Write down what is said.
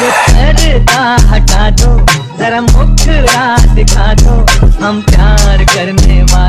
ये पर्दा हटा दो जरा मुखड़ा दिखा दो। हम प्यार करने वाले